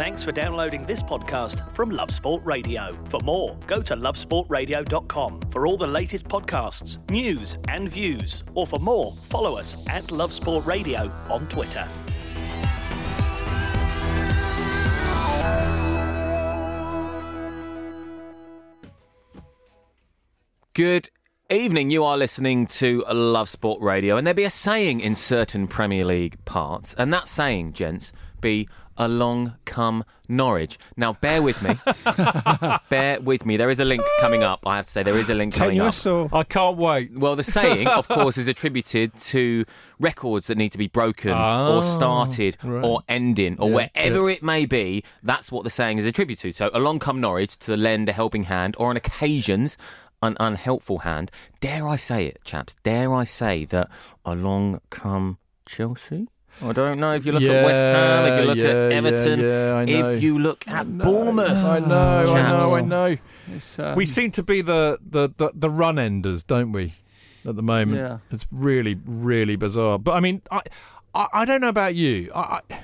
Thanks for downloading this podcast from Love Sport Radio. For more, go to lovesportradio.com for all the latest podcasts, news, and views. Or for more, follow us at Love Sport Radio on Twitter. Good evening. You are listening to Love Sport Radio, and there be a saying in certain Premier League parts, and that saying, gents, be along come Norwich. Now, bear with me. bear with me. There is a link coming up. I have to say, there is a link coming up. Or I can't wait. Well, the saying, of course, is attributed to records that need to be broken Oh, or ah, started right. or ending or Yeah, wherever it may be. That's what the saying is attributed to. So, along come Norwich to lend a helping hand or on occasions an unhelpful hand. Dare I say it, chaps? Dare I say that along come Chelsea? I don't know if you look at West Ham, if you look Yeah, at Everton, yeah, I if you look at No, Bournemouth. I know, I know, I know. it's, um, We seem to be the, the, the, the run enders, don't we? At the moment, Yeah. it's really, really bizarre. But I mean, I, I, I don't know about you. I, I,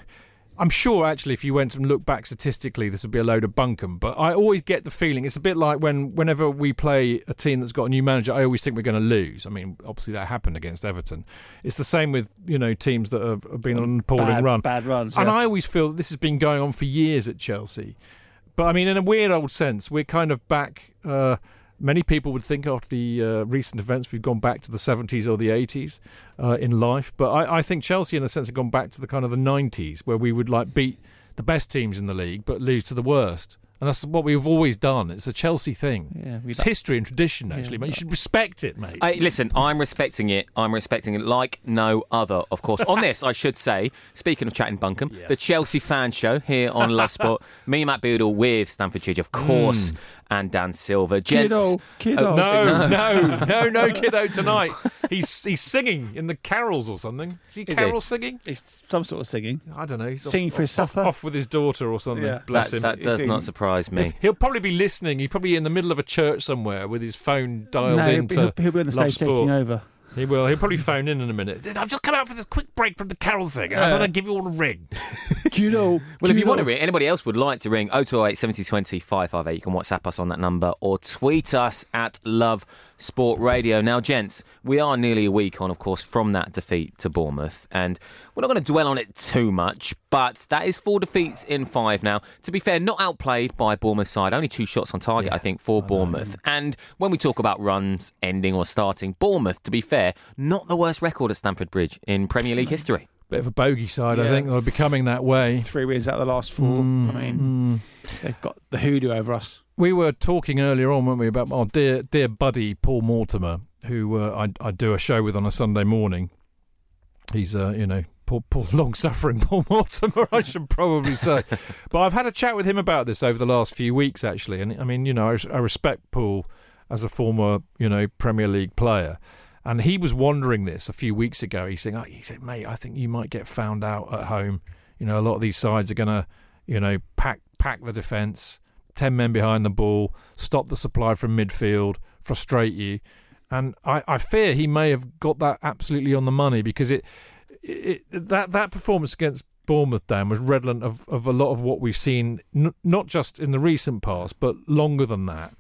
I'm sure actually, if you went and looked back statistically, this would be a load of bunkum. But I always get the feeling it's a bit like when, whenever we play a team that's got a new manager, I always think we're going to lose. I mean, obviously that happened against Everton. It's the same with you know teams that have, have been on an appalling bad, run. bad runs. And. I always feel this has been going on for years at Chelsea. But I mean, in a weird old sense, we're kind of back. Uh, many people would think after the uh, recent events, we've gone back to the 70s or the 80s uh, in life. But I, I think Chelsea, in a sense, have gone back to the kind of the 90s where we would like beat the best teams in the league but lose to the worst. And that's what we've always done. It's a Chelsea thing. Yeah, we it's don't- history and tradition, actually. but you should respect it, mate. Hey, listen, I'm respecting it. I'm respecting it like no other, of course. On this, I should say, speaking of chatting bunkum, the Chelsea fan show here on Love Sport. Me, Matt Beadle, with Stamford Chidge, of course, and Dan Silver. Gents, Kiddo, kiddo. Oh, no, no, no, no, kiddo tonight. He's he's singing in the carols or something. Is he Is he? carol singing? It's some sort of singing. I don't know. He's Singing off, for his off, supper? off with his daughter or something. Yeah. Bless that, him. that does He's not surprise me. If- he'll probably be listening. He's probably in the middle of a church somewhere with his phone dialed no, he'll, into he'll, he'll be on the stage taking Sport. over. He will. He'll probably phone in in a minute. I've just come out for this quick break from the carol thing. I thought I'd give you all a ring. Kiddo. Well, if you want to ring, anybody else would like to ring 0208 7020 558, you can WhatsApp us on that number or tweet us at Love Sport Radio. Now, gents, we are nearly a week on, of course, from that defeat to Bournemouth, and we're not going to dwell on it too much, but that is four defeats in five now. To be fair, not outplayed by Bournemouth side, only two shots on target, I think, for Bournemouth. And when we talk about runs ending or starting, Bournemouth, to be fair, not the worst record at Stamford Bridge in Premier League history. Bit of a bogey side, I think. They're becoming that way. Three wins out of the last four. Mm, I mean, they've got the hoodoo over us. We were talking earlier on, weren't we, about our dear dear buddy Paul Mortimer, who uh, I I do a show with on a Sunday morning. He's uh, you know poor, poor long suffering Paul Mortimer, I should probably say. but I've had a chat with him about this over the last few weeks, actually. And I mean, you know, I, I respect Paul as a former you know Premier League player. And he was wondering this a few weeks ago. He said, oh, he said, mate, I think you might get found out at home. You know, a lot of these sides are going to, you know, pack pack the defence, ten men behind the ball, stop the supply from midfield, frustrate you. and I, I fear he may have got that absolutely on the money because it, it that that performance against Bournemouth Dan was redolent of, of a lot of what we've seen, n- not just in the recent past, but longer than that.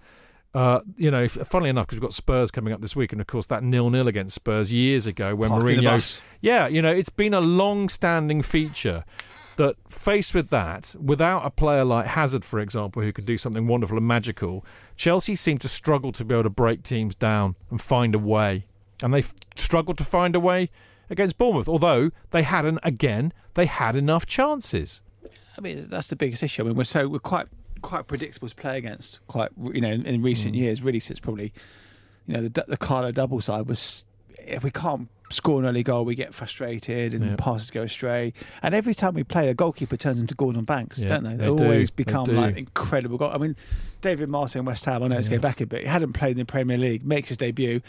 Uh, you know, funnily enough, because we've got Spurs coming up this week, and of course that nil-nil against Spurs years ago when Parking Mourinho. Yeah, you know, it's been a long-standing feature that faced with that, without a player like Hazard, for example, who could do something wonderful and magical, Chelsea seemed to struggle to be able to break teams down and find a way. And they struggled to find a way against Bournemouth, although they hadn't, again, they had enough chances. I mean, that's the biggest issue. I mean, we're so we're quite quite predictable to play against. Quite you know, in, in recent Mm. years, really since probably you know the the Carlo double side was. If we can't score an early goal, we get frustrated and Yep. passes go astray. And every time we play, the goalkeeper turns into Gordon Banks, Yeah, don't they? They, they always they become do. like incredible goal. I mean, David Martin, West Ham. I know it's Yeah. going back a bit. He hadn't played in the Premier League. Makes his debut.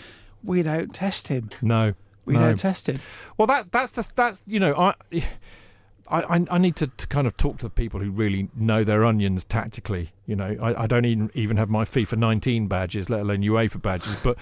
We don't test him. No. We no. don't test it. Well, that that's the that's you know I. I, I I need to, to kind of talk to the people who really know their onions tactically. You know, I, I don't even even have my FIFA 19 badges, let alone UEFA badges. But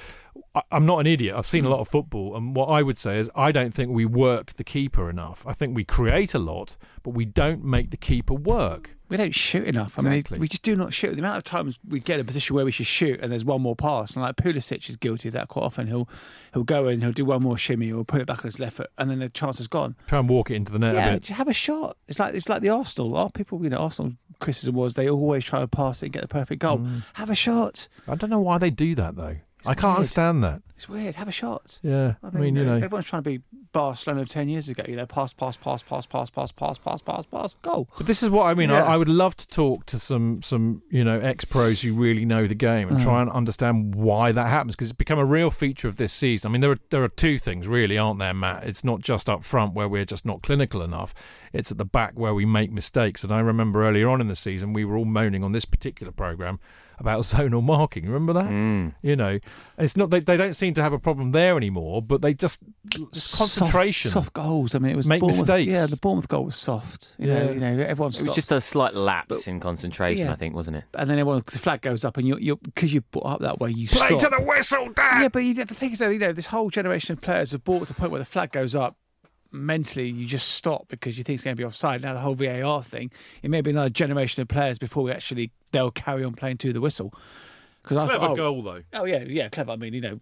I, I'm not an idiot. I've seen a hmm. lot of football, and what I would say is I don't think we work the keeper enough. I think we create a lot, but we don't make the keeper work. We don't shoot enough. I mean, we just do not shoot. The amount of times we get in a position where we should shoot, and there's one more pass, and like Pulisic is guilty of that quite often. He'll he'll go in, he'll do one more shimmy, or put it back on his left foot, and then the chance is gone. Try and walk it into the net a yeah, have a shot. It's like it's like the Arsenal. Our people, you know, Arsenal criticism was they always try to pass it and get the perfect goal. Mm. Have a shot. I don't know why they do that though. I can't understand that. It's weird. Have a shot. Yeah, I mean, you know, everyone's trying to be Barcelona of ten years ago. You know, pass, pass, pass, pass, pass, pass, pass, pass, pass, pass, goal. But this is what I mean. Yeah. I, I would love to talk to some some you know ex pros who really know the game and Mm. try and understand why that happens because it's become a real feature of this season. I mean, there are there are two things really, aren't there, Matt? It's not just up front where we're just not clinical enough. It's at the back where we make mistakes. And I remember earlier on in the season we were all moaning on this particular program about zonal marking. Remember that? Mm. You know, it's not they, they don't seem to have a problem there anymore, but they just it's concentration. soft, soft goals. I mean, it was Make Bournemouth, mistakes. Yeah, the Bournemouth goal was soft. You Yeah. know, you know, everyone. It was just a slight lapse But- in concentration, Yeah. I think, wasn't it? and then everyone the flag goes up, and you you because you brought up that way, you Play stop. to the whistle, Dad. yeah, but you, the thing is, that, you know, this whole generation of players have brought to the point where the flag goes up. Mentally, you just stop because you think it's going to be offside. Now the whole VAR thing, it may be another generation of players before we actually they'll carry on playing to the whistle. Because I Clever thought, oh, goal though. Oh yeah, yeah, clever. I mean, you know,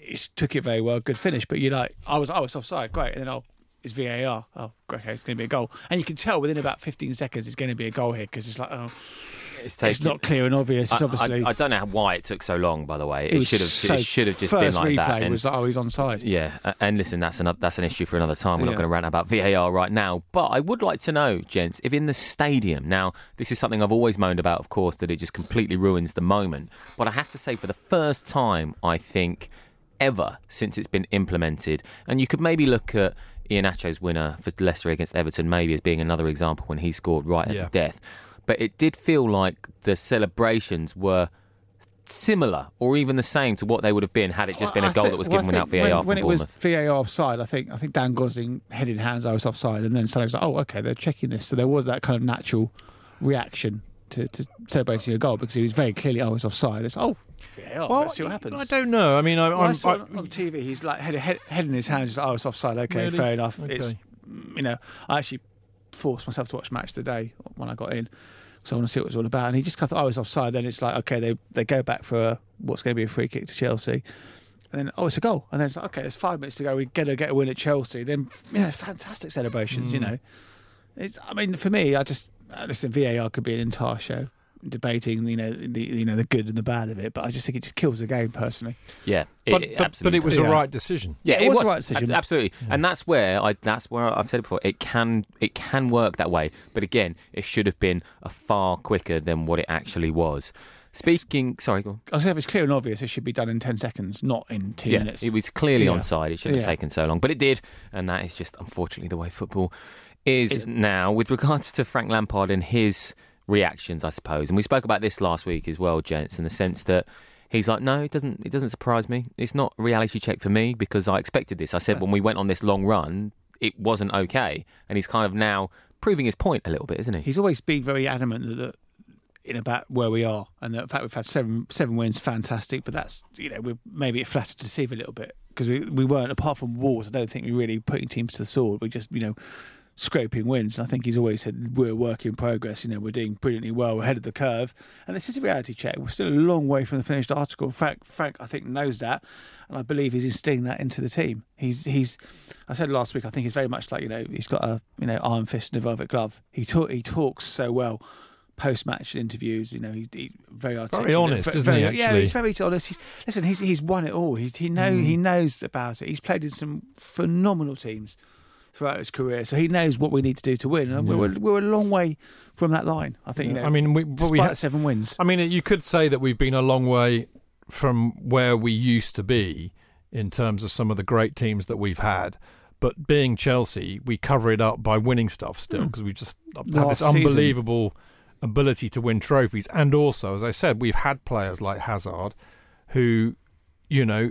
he took it very well, good finish. But you're like, I was, I was offside, great, and then oh, it's VAR. Oh, great, okay, it's going to be a goal, and you can tell within about 15 seconds it's going to be a goal here because it's like, oh, It's, it's not clear and obvious. I, obviously. I, I don't know why it took so long. By the way, it it, should have so- it should have just been like that. And- was like, oh, he's onside. Yeah, and listen, that's an, that's an issue for another time. We're Yeah. not going to rant about VAR right now. But I would like to know, gents, if in the stadium, now, this is something I've always moaned about, of course, that it just completely ruins the moment. But I have to say, for the first time, I think, ever since it's been implemented, and you could maybe look at Iheanacho's winner for Leicester against Everton, maybe as being another example when he scored right at Yeah. the death. But it did feel like the celebrations were similar or even the same to what they would have been had it just been a goal think- that was well, given without think VAR when, from when it was VAR offside, I think I think Dan Gosling headed hands. I was offside, and then suddenly it was like, oh, okay, they're checking this. So there was that kind of natural reaction to, to celebrating a goal because he was very clearly, oh, it's offside. It's oh, VAR. Well, let's see what happens. I don't know. I mean, I, Well, I I'm, saw I, on TV. He's like head, head, head in his hands. He's like, oh, it's offside. Okay, Really? fair enough. It's you know, I actually forced myself to watch match today when I got in. So I want to see what it's all about. And he just kind of thought, oh, it's offside. Then it's like, okay, they they go back for a, what's going to be a free kick to Chelsea. And then, oh, it's a goal. And then it's like, okay, there's five minutes to go. We get to get a win at Chelsea. Then, you know, fantastic celebrations, Mm. you know. It's, I mean, for me, I just, uh, listen, VAR could be an entire show debating, you know, the, you know, the good and the bad of it. But I just think it just kills the game, personally. Yeah, it, but, it but, but it was does. the Yeah. right decision. Yeah, it was the right decision. Ab- Absolutely, and that's where I. That's where I've said it before. It can it can work that way, but again, it should have been a far quicker than what it actually was. Speaking, sorry, go on. I say if it's clear and obvious, it should be done in 10 seconds, not in two Yeah, minutes. it was clearly Yeah. onside. It shouldn't have taken so long, but it did, and that is just unfortunately the way football is Is- now. With regards to Frank Lampard and his reactions, I suppose, and we spoke about this last week as well, gents, in the sense that. He's like, no, it doesn't. It doesn't surprise me. It's not a reality check for me because I expected this. I said when we went on this long run, it wasn't okay, and he's kind of now proving his point a little bit, isn't he? He's always been very adamant that, that in about where we are, and the fact we've had seven seven wins, fantastic. But that's you know we're maybe it flattered to deceive a little bit because we we weren't apart from wars. I don't think we really putting teams to the sword. We just you know scraping wins. And I think he's always said we're a work in progress. You know, we're doing brilliantly well, we're ahead of the curve. And this is a reality check. We're still a long way from the finished article. In fact, Frank, I think, knows that. And I believe he's instilling that into the team. He's, he's. I said last week. I think he's very much like you know. He's got a you know iron fist and a velvet glove. He talk, he talks so well. Post-match interviews, you know, he's he very articulate. Very honest, isn't very, he? Yeah, he's very honest. He's, listen, he's he's won it all. He's, he know Mm. he knows about it. He's played in some phenomenal teams throughout his career, so he knows what we need to do to win. And Yeah. we're we're a long way from that line. I think. You know, I mean, we, despite we ha- seven wins. I mean, you could say that we've been a long way from where we used to be in terms of some of the great teams that we've had. But being Chelsea, we cover it up by winning stuff still Hmm. because we just have Last this season. unbelievable ability to win trophies. And also, as I said, we've had players like Hazard who, you know,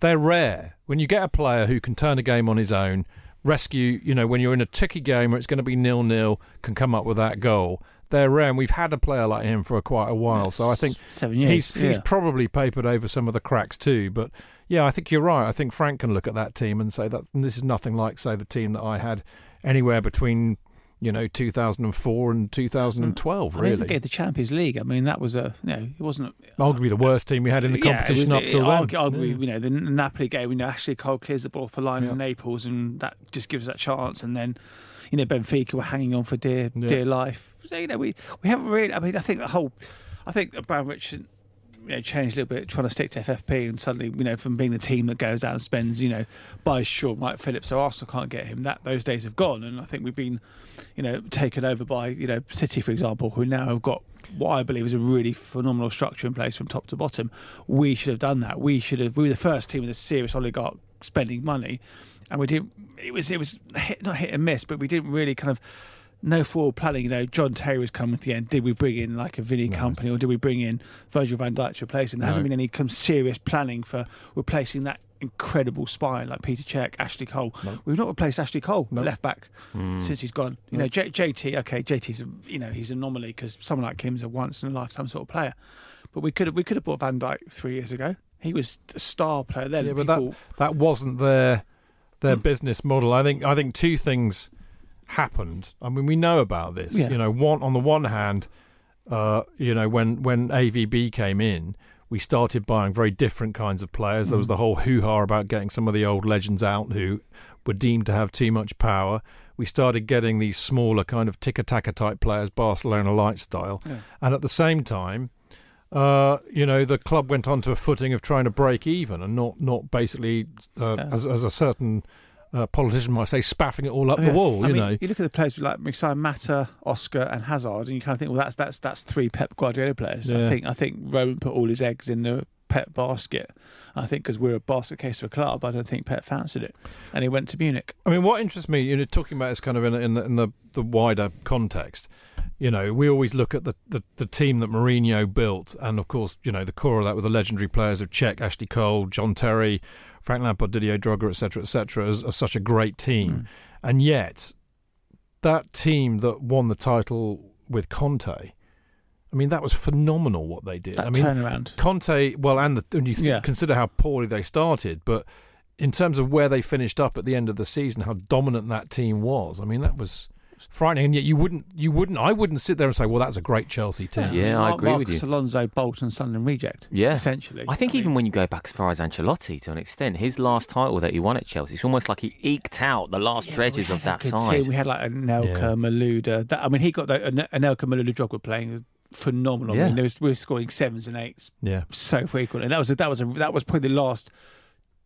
they're rare. When you get a player who can turn a game on his own, rescue, you know, when you're in a tricky game where it's going to be nil nil, can come up with that goal. They're rare, and we've had a player like him for quite a while. So I think seven years. he's he's probably papered over some of the cracks too. But yeah, I think you're right. I think Frank can look at that team and say that this is nothing like, say, the team that I had anywhere between you know 2004 and mm. 2012. really I mean, forget the Champions League. I mean, that was a you know, it wasn't arguably the worst team we had in the Yeah, competition was- up till then. argu- Arguably, Yeah. you know, the Napoli game, you know, Ashley Cole clears the ball for line Yeah. in Naples, and that just gives us that chance. And then, you know, Benfica were hanging on for dear, Yeah. dear life. So, you know, we we haven't really. I mean, I think the whole, I think Abramovich, you know, changed a little bit, trying to stick to FFP, and suddenly, you know, from being the team that goes out and spends, you know, buys Shaw, Mike Phillips, so Arsenal can't get him. That those days have gone, and I think we've been, you know, taken over by, you know, City, for example, who now have got what I believe is a really phenomenal structure in place from top to bottom. We should have done that. We should have. We were the first team with a serious oligarch spending money, and we did. It was it was hit, not hit and miss, but we didn't really kind of no forward planning. You know, John Terry was coming at the end. Did we bring in like a Vinny Kompany, or did we bring in Virgil van Dijk to replace him? There hasn't been any serious planning for replacing that incredible spine like Peter Cech, Ashley Cole. We've not replaced Ashley Cole, No. left back, hmm. since he's gone. You know, J- JT. Okay, JT's a, you know he's an anomaly because someone like him is a once in a lifetime sort of player. But we could have we could have bought Van Dijk three years ago. He was a star player then. Yeah, but People- that that wasn't their their hmm. business model. I think I think two things happened. I mean, we know about this. Yeah. You know, one on the one hand, uh, you know, when when AVB came in, we started buying very different kinds of players. There was Mm. the whole hoo ha about getting some of the old legends out who were deemed to have too much power. We started getting these smaller kind of ticker tacker type players, Barcelona light style, Yeah. and at the same time, uh, you know, the club went on to a footing of trying to break even and not not basically uh, Yeah. as as a certain uh, politician might say, spaffing it all up Oh, the yeah. wall. I you mean, know, you look at the players like Mixon, Mata, Oscar, and Hazard, and you kind of think, well, that's that's that's three Pep Guardiola players. I think I think Roman put all his eggs in the Pep basket. I think because we're a basket case of a club, I don't think Pep fancied it, and he went to Munich. I mean, what interests me, you know, talking about this kind of in, in the in the, the wider context. You know, we always look at the, the, the team that Mourinho built, and of course, you know, the core of that with the legendary players of Cech, Ashley Cole, John Terry, Frank Lampard, Didier Drogba, etc., etc., as, as such a great team. Hmm. And yet, that team that won the title with Conte, I mean, that was phenomenal what they did. That I mean, turnaround. Conte, well, and the, when you Yeah. consider how poorly they started, but in terms of where they finished up at the end of the season, how dominant that team was, I mean, that was frightening. And yet, you wouldn't, you wouldn't, I wouldn't sit there and say, "Well, that's a great Chelsea team." Yeah, I Mar- agree with Marcos you. Alonso, Bolton, Sunderland reject. Yeah. essentially. I think mean, even when you go back as far as Ancelotti to an extent, his last title that he won at Chelsea, it's almost like he eked out the last Yeah, dredges of that good side. team. We had like Anelka, Yeah. Malouda. That, I mean, he got the An- Anelka, Malouda Drogba playing was phenomenal. I Yeah. mean, there was, we were scoring sevens and eights Yeah. so frequently, and that was a, that was a, that was probably the last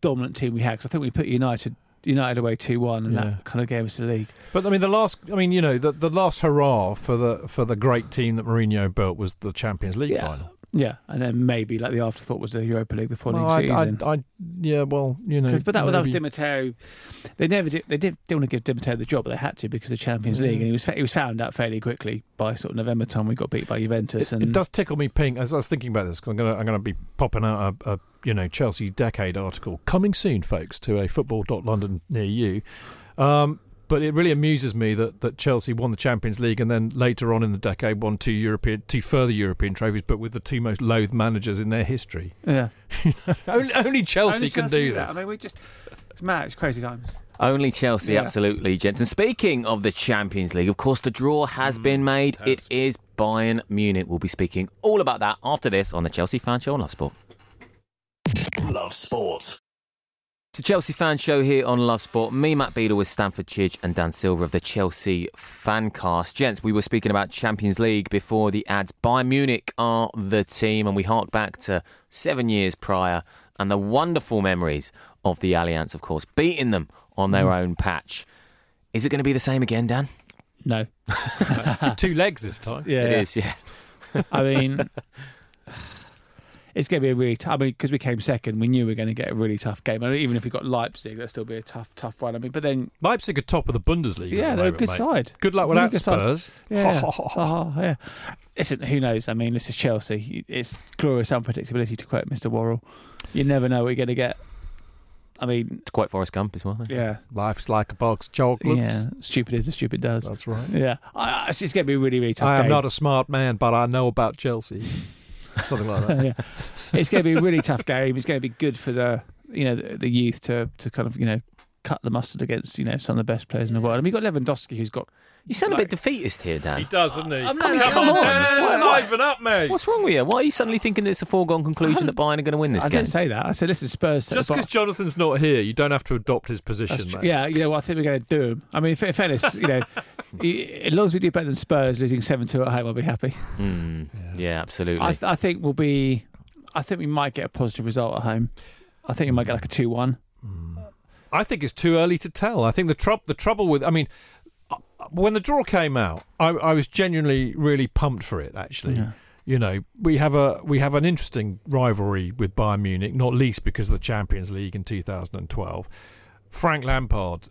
dominant team we had. Because I think we put United United away two one, and Yeah. that kind of gave us the league. But I mean, the last, I mean, you know, the the last hurrah for the for the great team that Mourinho built was the Champions League Yeah. final. Yeah, and then maybe like the afterthought was the Europa League the following Well, I, season. I, I, yeah, well, you know, but that, that was maybe- They never did. They did, didn't want to give Di the job, but they had to because of the Champions. League, mm. and he was he was found out fairly quickly by sort of November time. We got beat by Juventus, It, and it does tickle me pink as I was thinking about this because I'm gonna I'm gonna be popping out a, a you know Chelsea decade article coming soon, folks, to a football.london near you. Um, But it really amuses me that, that Chelsea won the Champions League and then later on in the decade won two European, two further European trophies, but with the two most loathed managers in their history. Yeah, only, only Chelsea Only can do that. this. I mean, we just it's mad. It's crazy times. Only Chelsea, Yeah. absolutely, gents. And speaking of the Champions League, of course, the draw has been made. It is Bayern Munich. We'll be speaking all about that after this on the Chelsea Fan Show on Love Sport. Love Sport. It's a Chelsea fan show here on Love Sport. Me, Matt Beadle, with Stamford Chidge and Dan Silver of the Chelsea Fancast. Gents, we were speaking about Champions League before the ads. Bayern Munich are the team, and we hark back to seven years prior and the wonderful memories of the Allianz, of course, beating them on their own patch. Is it going to be the same again, Dan? No, two legs this time. yeah, It is, yeah. I mean, it's going to be a really tough. I mean, because we came second, we knew we were going to get a really tough game. I mean, even if we got Leipzig, that'd still be a tough, tough one. I mean, but then, Leipzig are top of the Bundesliga. yeah, at the they're a good mate. side. Good luck with Really that, good side. Spurs. Yeah, oh, yeah. Listen, who knows? I mean, this is Chelsea. It's glorious unpredictability, to quote Mr. Worrell. You never know what you're going to get. I mean, It's quite Forrest Gump as well. yeah, Life's like a box of chocolates. yeah. Stupid is as stupid does. That's right. Yeah, I, I, it's going to be a really, really tough. I am game. not a smart man, but I know about Chelsea. Something like that. yeah. It's going to be a really tough game. It's going to be good for the you know the, the youth to to kind of you know cut the mustard against you know some of the best players in the world. I mean, you've got Lewandowski, who's got You sound a bit defeatist here, Dan. He does, doesn't he? I'm come not- come on, on. Dan, What- liven up, mate. What's wrong with you? Why are you suddenly thinking it's a foregone conclusion that Bayern are going to win this I game? I didn't say that. I said listen, Spurs. Just because Jonathan's not here, you don't have to adopt his position, mate. yeah, you know what? I think we're going to do him. I mean, in fairness, you know, i- as long as we do better than Spurs losing seven two at home, I'll be happy. Hmm. yeah. absolutely. I, th- I think we'll be. I think we might get a positive result at home. I think we might get like a two one. I think it's too early to tell. I think the trou- the trouble with, I mean, when the draw came out, I, I was genuinely really pumped for it. Actually, Yeah. you know, we have a we have an interesting rivalry with Bayern Munich, not least because of the Champions League in 2012. Frank Lampard,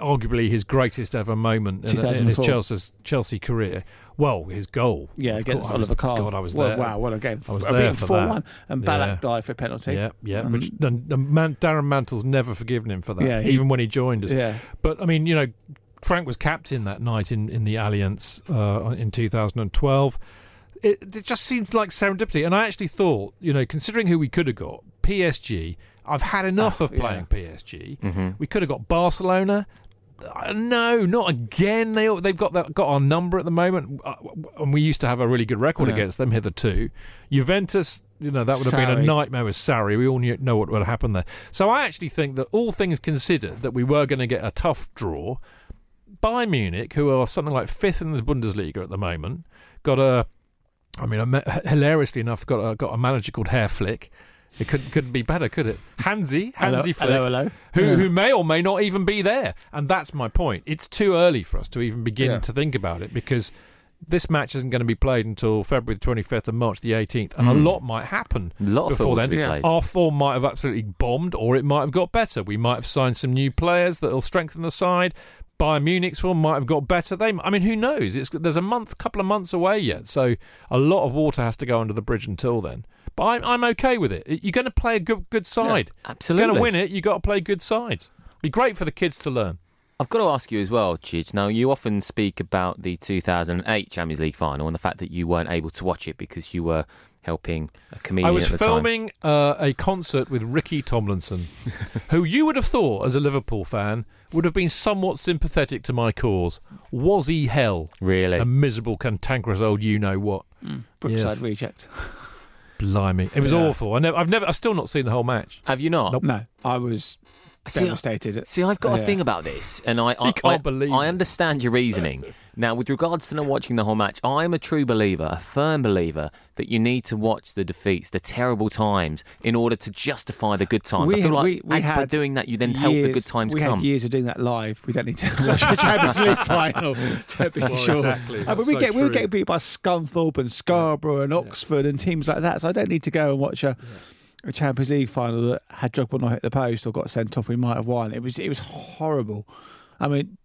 arguably his greatest ever moment in, in his 2004. Chelsea's Chelsea career. Well, his goal, Yeah, against course. I was- Oliver Kahn. God, I was Well, there. Wow, what a game! I was Uh, there for 4-1, and Ballack Yeah. died for a penalty. Yeah, yeah. Um, which and, and Man, Darren Mantle's never forgiven him for that, Yeah, he- even when he joined us. Yeah, But I mean, you know, Frank was captain that night in in the Allianz uh, in 2012. It, it just seemed like serendipity, and I actually thought, you know, considering who we could have got, PSG. I've had enough Ah, of playing PSG. Mm-hmm. We could have got Barcelona. Uh, no, not again. They they've got that got our number at the moment, uh, and we used to have a really good record Yeah. against them hitherto. Juventus, you know, that would have been a nightmare with Sarri. We all knew, know what would happen there. So I actually think that all things considered, that we were going to get a tough draw. Bayern Munich, who are something like fifth in the Bundesliga at the moment, got a, I mean, a, hilariously enough, got a, got a manager called Herr Flick. It couldn't couldn't be better, could it? Hansi, hello, Hansi Flick hello, hello. who Yeah. who may or may not even be there. And that's my point. It's too early for us to even begin Yeah. to think about it because this match isn't going to be played until February the 25th and March the 18th, and a Mm. lot might happen. A lot before then. be. Our form might have absolutely bombed, or it might have got better. We might have signed some new players that will strengthen the side. Bayern Munich's form might have got better. They, I mean, who knows? It's there's a month, couple of months away yet, so a lot of water has to go under the bridge until then. But I'm I'm okay with it. You're going to play a good good side. You're Absolutely. going to win it. You got to play good sides. Be great for the kids to learn. I've got to ask you as well, Chidge. Now, you often speak about the 2008 Champions League final and the fact that you weren't able to watch it because you were helping a comedian I was at the time. filming uh, a concert with Ricky Tomlinson, who you would have thought, as a Liverpool fan, would have been somewhat sympathetic to my cause. Was he hell? Really? A miserable, cantankerous old you know what. Hmm. Brookside Yes. reject. Blimey, it was Yeah. awful. I never, I've never, I've still not seen the whole match. Have you not? Nope. No, I was See, devastated. See, I've got a Yeah. thing about this, and I I, You can't I, believe I it. understand your reasoning. Now, with regards to not watching the whole match, I'm a true believer, a firm believer, that you need to watch the defeats, the terrible times, in order to justify the good times. I We- feel like we- we by had doing that, you then help the good times we come. had years of doing that live. We don't need to watch the Champions League final to be Well, sure. exactly. Uh, but we so get we were true. getting beat by Scunthorpe and Scarborough and Oxford and teams like that. So I don't need to go and watch a, a Champions League final that had Drogba not hit the post or got sent off. We might have won. It was it was horrible. I mean,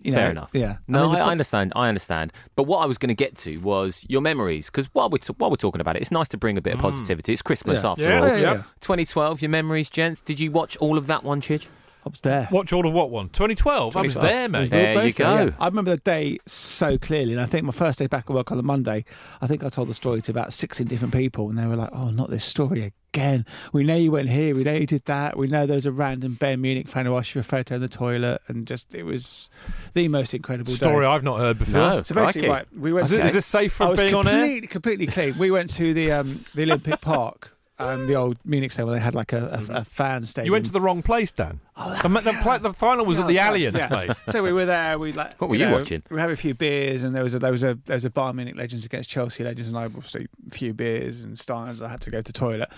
you know, Fair enough. Yeah. No, mean, I, the- I understand. I understand. But what I was going to get to was your memories, because while we're t- while we're talking about it, it's nice to bring a bit of mm. positivity. It's Christmas Yeah. after Yeah. all. Yeah, yeah, yeah. 2012, your memories, gents. Did you watch all of that one, Chidge? I was there. Watch all of what one? 2012. I was there, mate. There you both there, go. yeah. I remember the day so clearly, and I think my first day back at work on the Monday, I think I told the story to about 16 different people, and they were like, "Oh, not this story again. We know you went here. We know you did that. We know there was a random Bayern Munich fan who asked you for a photo in the toilet, and just it was the most incredible Story day." I've not heard before. No. So basically, Crikey. right, we went. Is, to, is this safe I for was being on air? completely, completely clean. We went to the um, the Olympic Park. Um, the old Munich stadium where they had like a, a, a fan stadium. You went to the wrong place, Dan. Oh, the, the, pla- the final was at the Allianz, Yeah. mate. so we were there. We like. What were you know, watching? We had a few beers, and there was a there was a there was a Bayern Munich legends against Chelsea legends, and I obviously a few beers and Steins. I had to go to the toilet,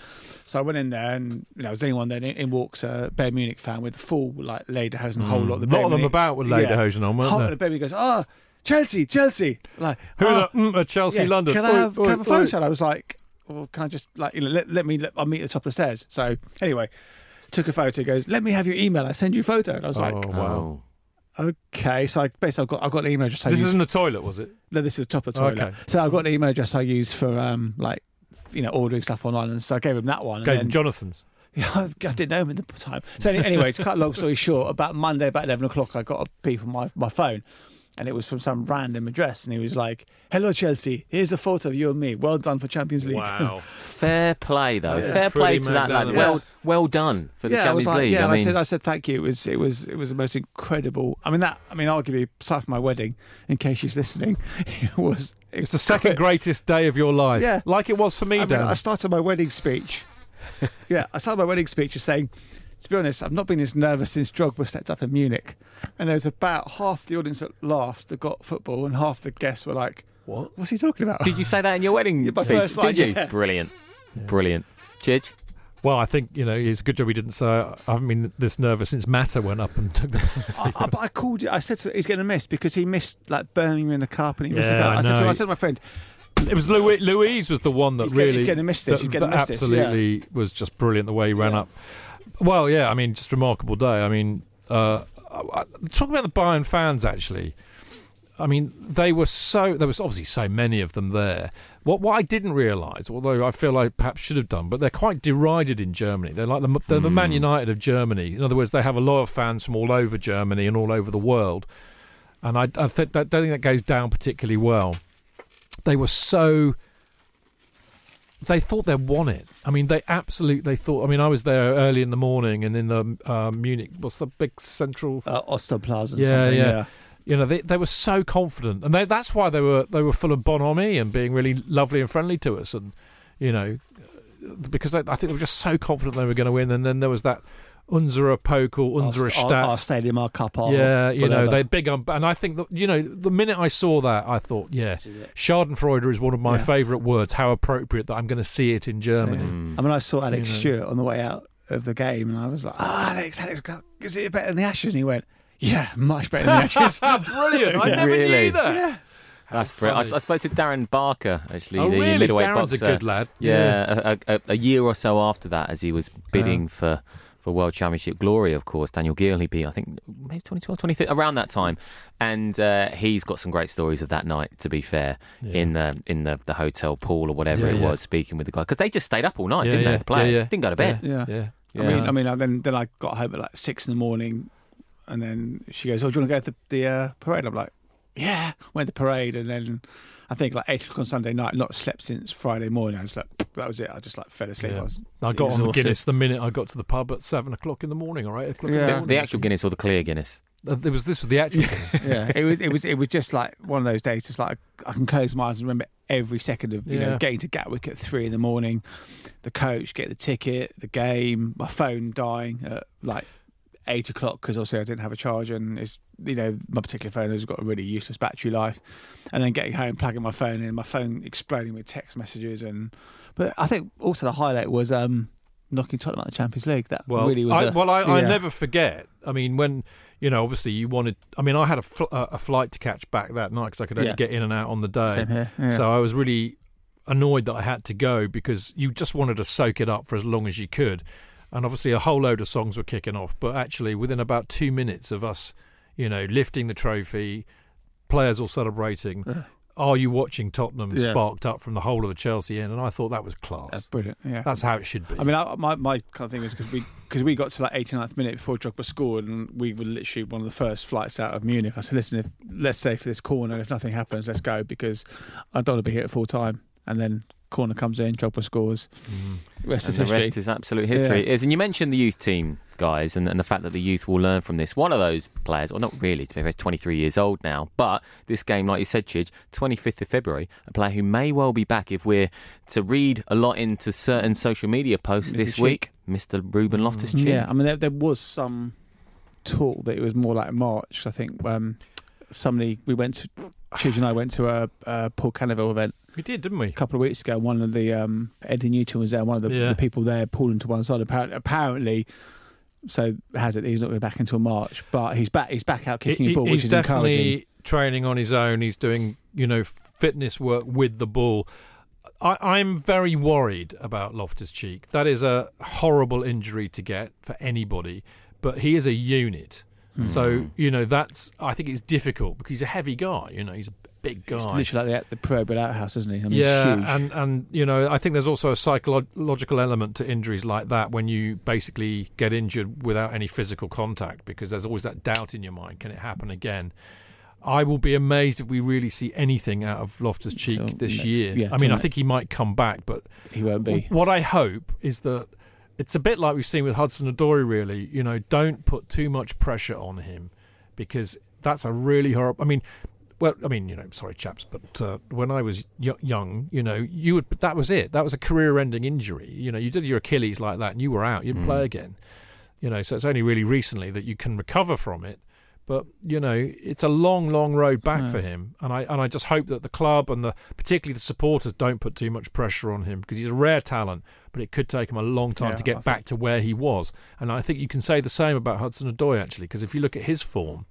so I went in there, and you know, was anyone then in, in walks a Bayern Munich fan with the full like lederhosen, whole lot of the A lot Bayern of them Munich- about with Yeah. lederhosen on, weren't Whole- there? And the baby goes, oh, Chelsea, Chelsea. Like, Who oh, are the mm, Chelsea, yeah, London? Can I have, can I have a photo? oi. shot? I was like, well, can I just like you know let, let me let, I'll meet at the top of the stairs. So anyway, took a photo. Goes, let me have your email. I send you a photo. And I was like, Oh, wow. Oh. okay. So I basically I've got I've got an email address. I This use isn't the toilet, was it? no, this is the top of the toilet. Okay. So I've got an email address I use for um like you know ordering stuff online, and so I gave him that one. and Gave then- him Jonathan's. yeah, I didn't know him at the time. So anyway, to cut a long story short, about Monday, about eleven o'clock, I got a beep on my, my phone, and it was from some random address, and he was like, "Hello, Chelsea. Here's a photo of you and me. Well done for Champions League." Wow. Fair play, though. That's Fair play to that lad. Well, well done for the yeah, I was Champions like, League. yeah, I and I, said, I said thank you. It was, it was, it was the most incredible. I mean, that, I mean, arguably, aside from my wedding, in case she's listening, it was. It's the second greatest day of your life. Yeah. Like it was for me, I, mean, I started my wedding speech. yeah, I started my wedding speech with saying, to be honest, I've not been this nervous since Drogba stepped up in Munich. And there was about half the audience that laughed that got football, and half the guests were like, What? What's he talking about? did you say that in your wedding Yeah, speech? first line, did you? yeah. Brilliant. Brilliant. Chidge? Well, I think, you know, it's a good job he didn't say, I haven't been this nervous since Mata went up and took the I, I, but I called it. I said to, he's going to miss because he missed like burning me in the cup and he missed the Yeah, cup. I I, said to, know. I said to my friend, It was Louis, Louise was the one that He's gonna- really he's gonna miss this, that- he's gonna that miss this, yeah. absolutely was just brilliant the way he ran Yeah. up. Well, yeah, I mean, just remarkable day. I mean, uh, talk about the Bayern fans actually. I mean, they were so there was obviously so many of them there. What what I didn't realise, although I feel I perhaps should have done, but they're quite derided in Germany. They're like the they're the Man United of Germany. In other words, they have a lot of fans from all over Germany and all over the world. And I, I th- don't think that goes down particularly well. They were so they thought they'd won it. I mean, they absolutely they thought. I mean, I was there early in the morning and in the uh, Munich. What's the big central? uh, Osterplaza. or Yeah, yeah. You know, they they were so confident, and they, that's why they were they were full of bonhomie and being really lovely and friendly to us, and you know, because I, I think they were just so confident they were going to win. And then there was that Unserer Pokal, Our, Unserer our, Stadt. our stadium, our cup, our Yeah, you know, whatever. they big um, and I think that you know, the minute I saw that, I thought, yeah, This is. Schadenfreude is one of my Yeah. favourite words. How appropriate that I'm going to see it in Germany. I mean, I saw Alex You know. Stewart on the way out of the game, and I was like, "Oh, Alex, Alex, is it better than the Ashes?" And he went, "Yeah, much better than the Ashes." Brilliant! I never Really? knew that. yeah, That's brilliant. I. I spoke to Darren Barker, actually, Oh, the really? middleweight Darren's boxer. a good lad. Yeah, A, a, a year or so after that, as he was bidding for, for World Championship glory, of course, Daniel Geale, he beat, I think, maybe 2012, 2013, around that time. And uh, he's got some great stories of that night, to be fair, in the in the, the hotel pool or whatever Yeah, it yeah. was, speaking with the guy. Because they just stayed up all night, Yeah, didn't yeah, they, the players? yeah, yeah. Didn't go to bed. yeah. Yeah. I mean, I mean, I- then then I got home at like six in the morning, and then she goes, "Oh, do you want to go to the, the uh, parade?" I'm like, "Yeah." Went to the parade, and then I think like eight o'clock on Sunday night. Not slept since Friday morning. I was like, that was it. I just like fell asleep. Yeah. I was I got on the. Guinness the minute I got to the pub at seven o'clock in the morning, or eight o'clock Yeah. the The, morning. the actual Guinness or the clear Guinness? Uh, There was this was the actual Guinness. yeah, it was it was it was just like one of those days. Just like I can close my eyes and remember every second of you Yeah. know getting to Gatwick at three in the morning, the coach, get the ticket, the game, my phone dying at like eight o'clock because obviously I didn't have a charger and it's you know my particular phone has got a really useless battery life, and then getting home, plugging my phone in, my phone exploding with text messages and. But I think also the highlight was um knocking Tottenham out of the Champions League. That Well, really was. I, a- well, I, I never forget. I mean, when you know, obviously, you wanted. I mean, I had a, fl- a flight to catch back that night because I could only Yeah. get in and out on the day. Yeah. So I was really annoyed that I had to go because you just wanted to soak it up for as long as you could. And obviously, a whole load of songs were kicking off. But actually, within about two minutes of us, you know, lifting the trophy, players all celebrating, "Are you watching Tottenham?" Yeah. sparked up from the whole of the Chelsea end, and I thought that was class. That's brilliant. Yeah. That's how it should be. I mean, I, my my kind of thing was because we because we got to like 89th minute before Drogba scored, and we were literally one of the first flights out of Munich. I said, "Listen, if let's say for this corner, if nothing happens, let's go because I don't want to be here at full time." And then corner comes in, Drogba scores. Rest and is the history. rest is absolute history. Yeah. It is, and you mentioned the youth team guys, and, and the fact that the youth will learn from this. One of those players, or not really, to be fair, he's 23 years old now, but this game, like you said, Chidge, 25th of February, a player who may well be back if we're to read a lot into certain social media posts Mr. this Cheek. week. Mr. Ruben Loftus Cheek. Yeah, I mean, there, there was some talk that it was more like March. I think um, somebody we went to, Chidge and I went to a, a Paul Canoville event we did, didn't we? a couple of weeks ago. One of the um, Eddie Newton was there. One of the, Yeah. the people there pulled him to one side. Apparently, apparently, so has it. He's not going to be back until March, but he's back. He's back out kicking He- a ball, which is definitely encouraging. training on his own. He's doing, you know, fitness work with the ball. I, I'm very worried about Loftus Cheek. That is a horrible injury to get for anybody, but he is a unit. Hmm. So you know that's. I think it's difficult because he's a heavy guy. You know, he's a big guy. literally like the, the proverbial outhouse, isn't he? I mean, yeah, and and you know, I think there's also a psychological element to injuries like that when you basically get injured without any physical contact because there's always that doubt in your mind: can it happen again? I will be amazed if we really see anything out of Loftus Cheek Till this next- year. yeah, I mean, I think he might come back, but he won't be. what I hope is that it's a bit like we've seen with Hudson Odoi. Really, you know, don't put too much pressure on him because that's a really horrible. I mean, well, I mean, you know, sorry, chaps, but uh, when I was y- young, you know, you would. That was it. That was a career-ending injury. You know, you did your Achilles like that, and you were out. You didn't play again. You know, so it's only really recently that you can recover from it. But you know, it's a long, long road back Yeah. for him, and I and I just hope that the club and the particularly the supporters don't put too much pressure on him because he's a rare talent, but it could take him a long time Yeah, to I get think- back to where he was. And I think you can say the same about Hudson Odoi actually, because if you look at his form,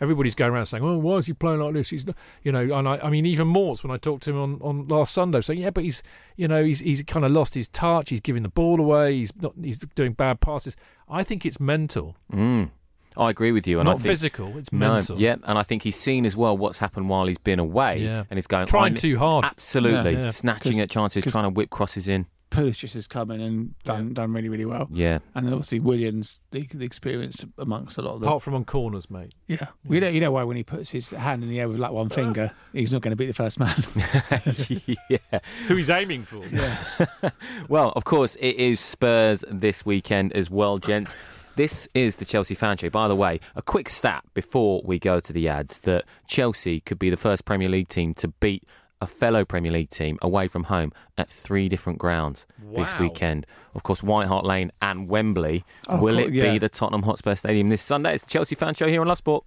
everybody's going around saying, "Oh, why is he playing like this?" He's not, you know, and I, I mean, even Morts when I talked to him on, on last Sunday, saying, "Yeah, but he's, you know, he's he's kind of lost his touch. He's giving the ball away. He's not. He's doing bad passes. I think it's mental, Mm. I agree with you. And I not think, physical. It's No, mental. yeah, and I think he's seen as well what's happened while he's been away, Yeah. and he's going trying I- too hard. Absolutely, Yeah, yeah. snatching 'Cause- at chances, trying to whip crosses in. Pulisic has come in and done done really really well, Yeah, and then obviously Willian's the, the experience amongst a lot of them. Apart from on corners, mate. Yeah, you know, you know why when he puts his hand in the air with like one finger, he's not going to beat the first man. yeah. Who he's aiming for. Yeah. well, of course, it is Spurs this weekend as well, gents. This is the Chelsea fan show. By the way, a quick stat before we go to the ads that Chelsea could be the first Premier League team to beat a fellow Premier League team away from home at three different grounds this weekend. Of course, White Hart Lane and Wembley. Oh, Will cool, it yeah. be the Tottenham Hotspur Stadium this Sunday? It's the Chelsea fan show here on Love Sport.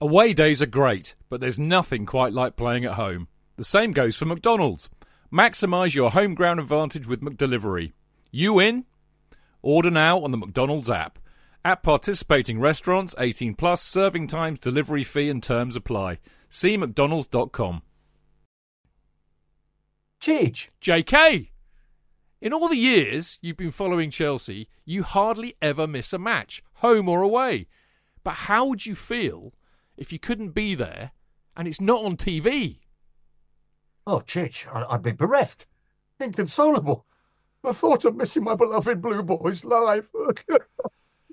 Away days are great, but there's nothing quite like playing at home. The same goes for McDonald's. Maximise your home ground advantage with McDelivery. You in? Order now on the McDonald's app. At participating restaurants, 18 plus, serving times, delivery fee and terms apply. See mcdonalds.com. Chidge, JK! In all the years you've been following Chelsea, you hardly ever miss a match, home or away. But how would you feel if you couldn't be there and it's not on TV? oh, Chidge, I- I'd be bereft, inconsolable. The thought of missing my beloved Blue Boys live.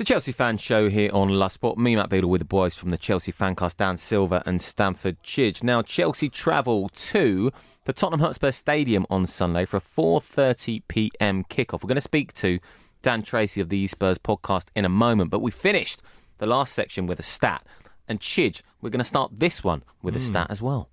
It's a Chelsea fan show here on Love Sport. Me, Matt Beadle, with the boys from the Chelsea Fancast, Dan Silver and Stamford Chidge. Now, Chelsea travel to the Tottenham Hotspur Stadium on Sunday for a 4:30 p.m. kickoff. We're going to speak to Dan Tracy of the Spurs podcast in a moment, but we finished the last section with a stat. And Chidge, we're going to start this one with a stat as well.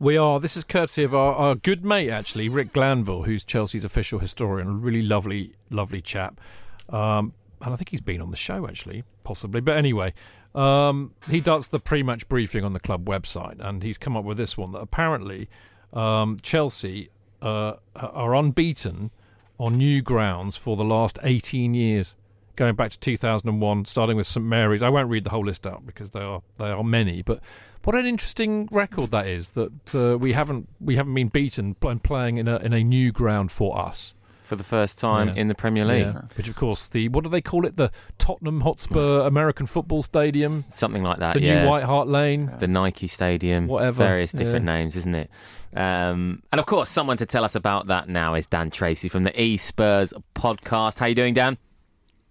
We are. This is courtesy of our, our good mate, actually, Rick Glanville, who's Chelsea's official historian. A really lovely, lovely chap. Um, and I think he's been on the show, actually, possibly. But anyway, um, he does the pre match briefing on the club website. And he's come up with this one that apparently um, Chelsea uh, are unbeaten on new grounds for the last 18 years. Going back to 2001, starting with St Mary's. I won't read the whole list out because there are there are many, but what an interesting record that is that uh, we haven't we haven't been beaten and playing in a in a new ground for us. For the first time Yeah. in the Premier League. Yeah. Which of course the what do they call it? The Tottenham Hotspur American Football Stadium, Something like that, the yeah. new White Hart Lane. the Nike Stadium, Whatever, various different yeah. names, isn't it? Um, and of course, someone to tell us about that now is Dan Tracy from the E Spurs podcast. How are you doing, Dan?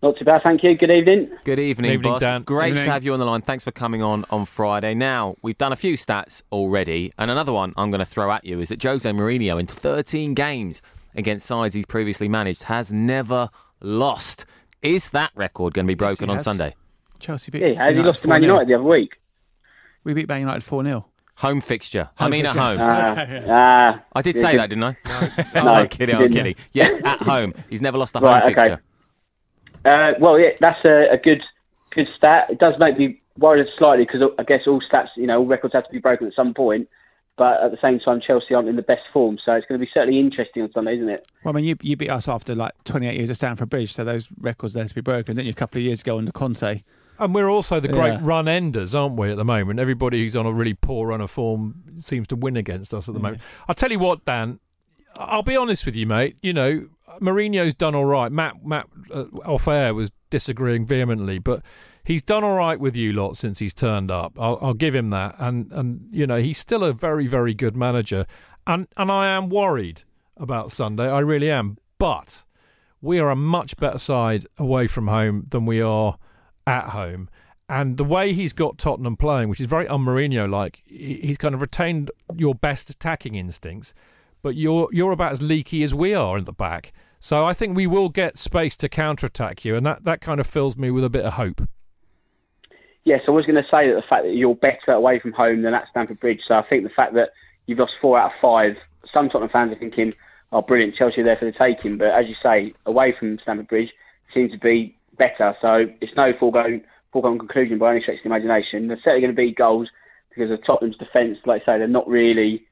Not too bad, thank you. Good evening. Good evening, Evening, boss. Dan. Great Evening. to have you on the line. Thanks for coming on on Friday. Now we've done a few stats already, and another one I'm going to throw at you is that Jose Mourinho in 13 games against sides he's previously managed has never lost. Is that record going to be broken he on has. Sunday? Chelsea beat. Yeah, how he United lost to Man 4-0. United the other week. We beat Man United 4 0. Home fixture. I Home mean, at home. Ah, Okay, ah, I did say that, didn't I? No, I'm kidding. I'm kidding. Yes, at home. He's never lost a home Right, okay. fixture. Uh, well, yeah, that's a, a good good stat. It does make me worried slightly because I guess all stats, you know, all records have to be broken at some point. But at the same time, Chelsea aren't in the best form, so it's going to be certainly interesting on Sunday, isn't it? Well, I mean, you, you beat us after like 28 years of Stamford Bridge, so those records there to be broken, didn't you? A couple of years ago under Conte. And we're also the great Yeah. run enders, aren't we, at the moment? Everybody who's on a really poor run of form seems to win against us at the moment. I'll tell you what, Dan, I'll be honest with you, mate. You know, Mourinho's done all right. Matt, Matt uh, off air was disagreeing vehemently, but he's done all right with you lot since he's turned up. I'll, I'll give him that. And, and, you know, he's still a very, very good manager. And, and I am worried about Sunday. I really am. But we are a much better side away from home than we are at home. And the way he's got Tottenham playing, which is very un Mourinho like, he's kind of retained your best attacking instincts, but you're you're about as leaky as we are in the back. So I think we will get space to counter attack you, and that, that kind of fills me with a bit of hope. Yes, I was going to say that the fact that you're better away from home than at Stamford Bridge. So I think the fact that you've lost four out of five, some Tottenham fans are thinking, "Oh, brilliant, Chelsea are there for the taking." But as you say, away from Stamford Bridge seems to be better. So it's no foregone foregone conclusion by any stretch of the imagination. There's certainly going to be goals because of Tottenham's defence. Like I say, they're not really